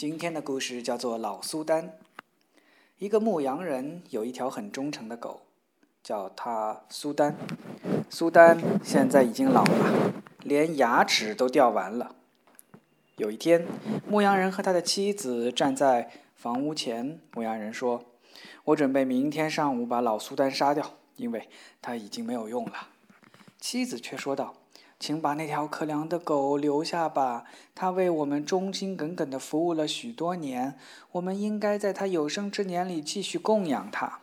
今天的故事叫做《老苏丹》。一个牧羊人有一条很忠诚的狗，叫它苏丹。苏丹现在已经老了，连牙齿都掉完了。有一天，牧羊人和他的妻子站在房屋前。牧羊人说：“我准备明天上午把老苏丹杀掉，因为他已经没有用了。”妻子却说道。请把那条可怜的狗留下吧，它为我们忠心耿耿地服务了许多年，我们应该在它有生之年里继续供养它。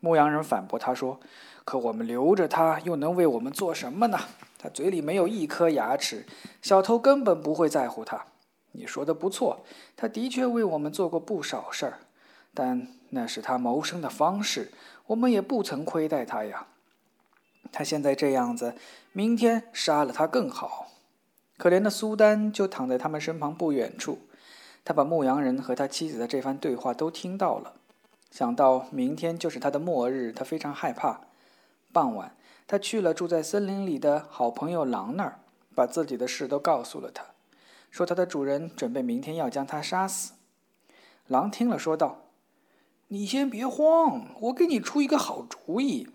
牧羊人反驳他说：“可我们留着它又能为我们做什么呢？它嘴里没有一颗牙齿，小偷根本不会在乎它。”你说的不错，它的确为我们做过不少事儿，但那是它谋生的方式，我们也不曾亏待它呀。他现在这样子，明天杀了他更好。可怜的苏丹就躺在他们身旁不远处，他把牧羊人和他妻子的这番对话都听到了。想到明天就是他的末日，他非常害怕。傍晚，他去了住在森林里的好朋友狼那儿，把自己的事都告诉了他，说他的主人准备明天要将他杀死。狼听了，说道：“你先别慌，我给你出一个好主意。”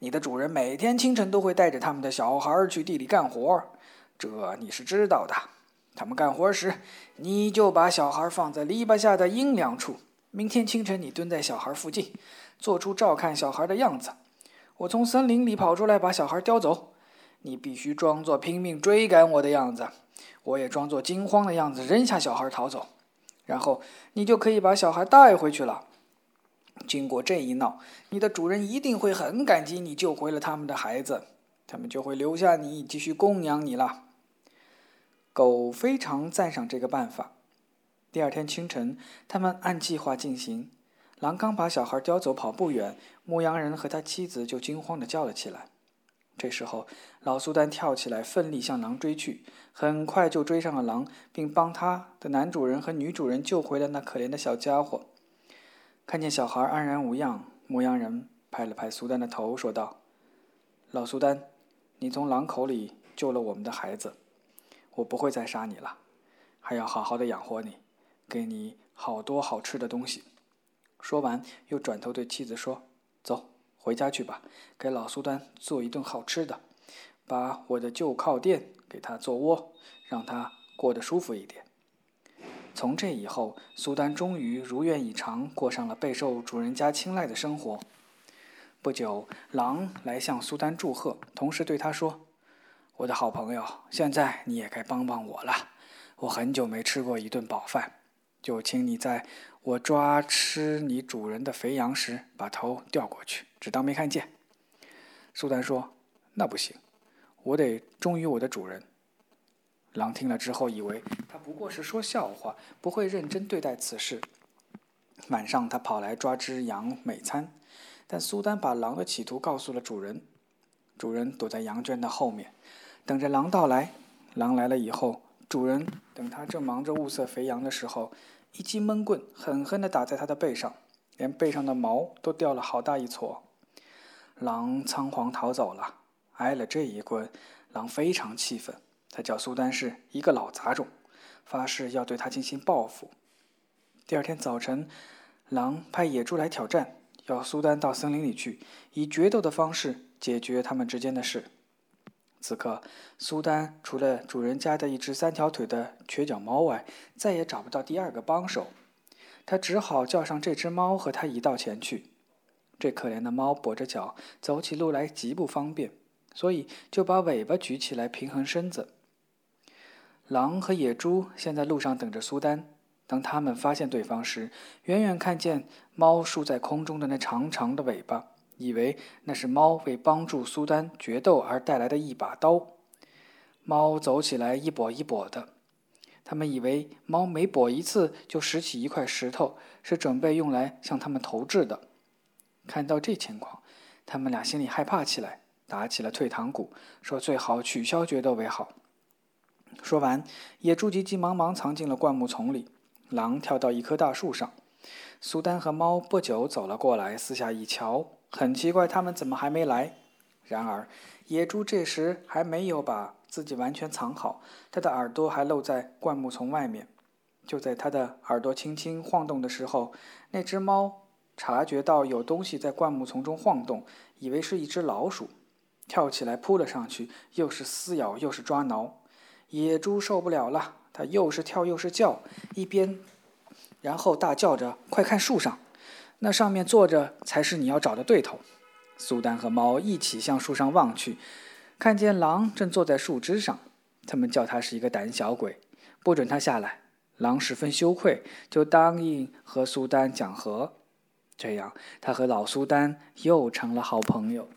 你的主人每天清晨都会带着他们的小孩去地里干活，这你是知道的。他们干活时，你就把小孩放在篱笆下的阴凉处。明天清晨，你蹲在小孩附近，做出照看小孩的样子。我从森林里跑出来，把小孩叼走。你必须装作拼命追赶我的样子，我也装作惊慌的样子，扔下小孩逃走。然后你就可以把小孩带回去了。经过这一闹，你的主人一定会很感激你救回了他们的孩子，他们就会留下你继续供养你了。狗非常赞赏这个办法。第二天清晨，他们按计划进行。狼刚把小孩叼走，跑不远，牧羊人和他妻子就惊慌地叫了起来。这时候，老苏丹跳起来，奋力向狼追去，很快就追上了狼，并帮他的男主人和女主人救回了那可怜的小家伙。看见小孩安然无恙，牧羊人拍了拍苏丹的头，说道：“老苏丹，你从狼口里救了我们的孩子，我不会再杀你了，还要好好的养活你，给你好多好吃的东西。”说完，又转头对妻子说：“走，回家去吧，给老苏丹做一顿好吃的，把我的旧靠垫给他做窝，让他过得舒服一点。”从这以后，苏丹终于如愿以偿，过上了备受主人家青睐的生活。不久，狼来向苏丹祝贺，同时对他说：“我的好朋友，现在你也该帮帮我了。我很久没吃过一顿饱饭，就请你在我抓吃你主人的肥羊时，把头掉过去，只当没看见。”苏丹说：“那不行，我得忠于我的主人。”狼听了之后，以为他不过是说笑话，不会认真对待此事。晚上，他跑来抓只羊美餐，但苏丹把狼的企图告诉了主人。主人躲在羊圈的后面，等着狼到来。狼来了以后，主人等他正忙着物色肥羊的时候，一记闷棍狠狠地打在他的背上，连背上的毛都掉了好大一撮。狼仓皇逃走了。挨了这一棍，狼非常气愤。他叫苏丹是一个老杂种，发誓要对他进行报复。第二天早晨，狼派野猪来挑战，要苏丹到森林里去，以决斗的方式解决他们之间的事。此刻，苏丹除了主人家的一只三条腿的瘸脚猫外，再也找不到第二个帮手。他只好叫上这只猫和他一道前去。这可怜的猫跛着脚，走起路来极不方便，所以就把尾巴举起来平衡身子。狼和野猪先在路上等着苏丹。当他们发现对方时，远远看见猫竖在空中的那长长的尾巴，以为那是猫为帮助苏丹决斗而带来的一把刀。猫走起来一跛一跛的，他们以为猫每跛一次就拾起一块石头，是准备用来向他们投掷的。看到这情况，他们俩心里害怕起来，打起了退堂鼓，说最好取消决斗为好。说完，野猪急急忙忙藏进了灌木丛里。狼跳到一棵大树上。苏丹和猫不久走了过来，四下一瞧，很奇怪，他们怎么还没来？然而，野猪这时还没有把自己完全藏好，它的耳朵还露在灌木丛外面。就在他的耳朵轻轻晃动的时候，那只猫察觉到有东西在灌木丛中晃动，以为是一只老鼠，跳起来扑了上去，又是撕咬又是抓挠。野猪受不了了，它又是跳又是叫，一边，然后大叫着：“快看树上，那上面坐着才是你要找的对头。”苏丹和猫一起向树上望去，看见狼正坐在树枝上。他们叫他是一个胆小鬼，不准他下来。狼十分羞愧，就答应和苏丹讲和。这样，他和老苏丹又成了好朋友。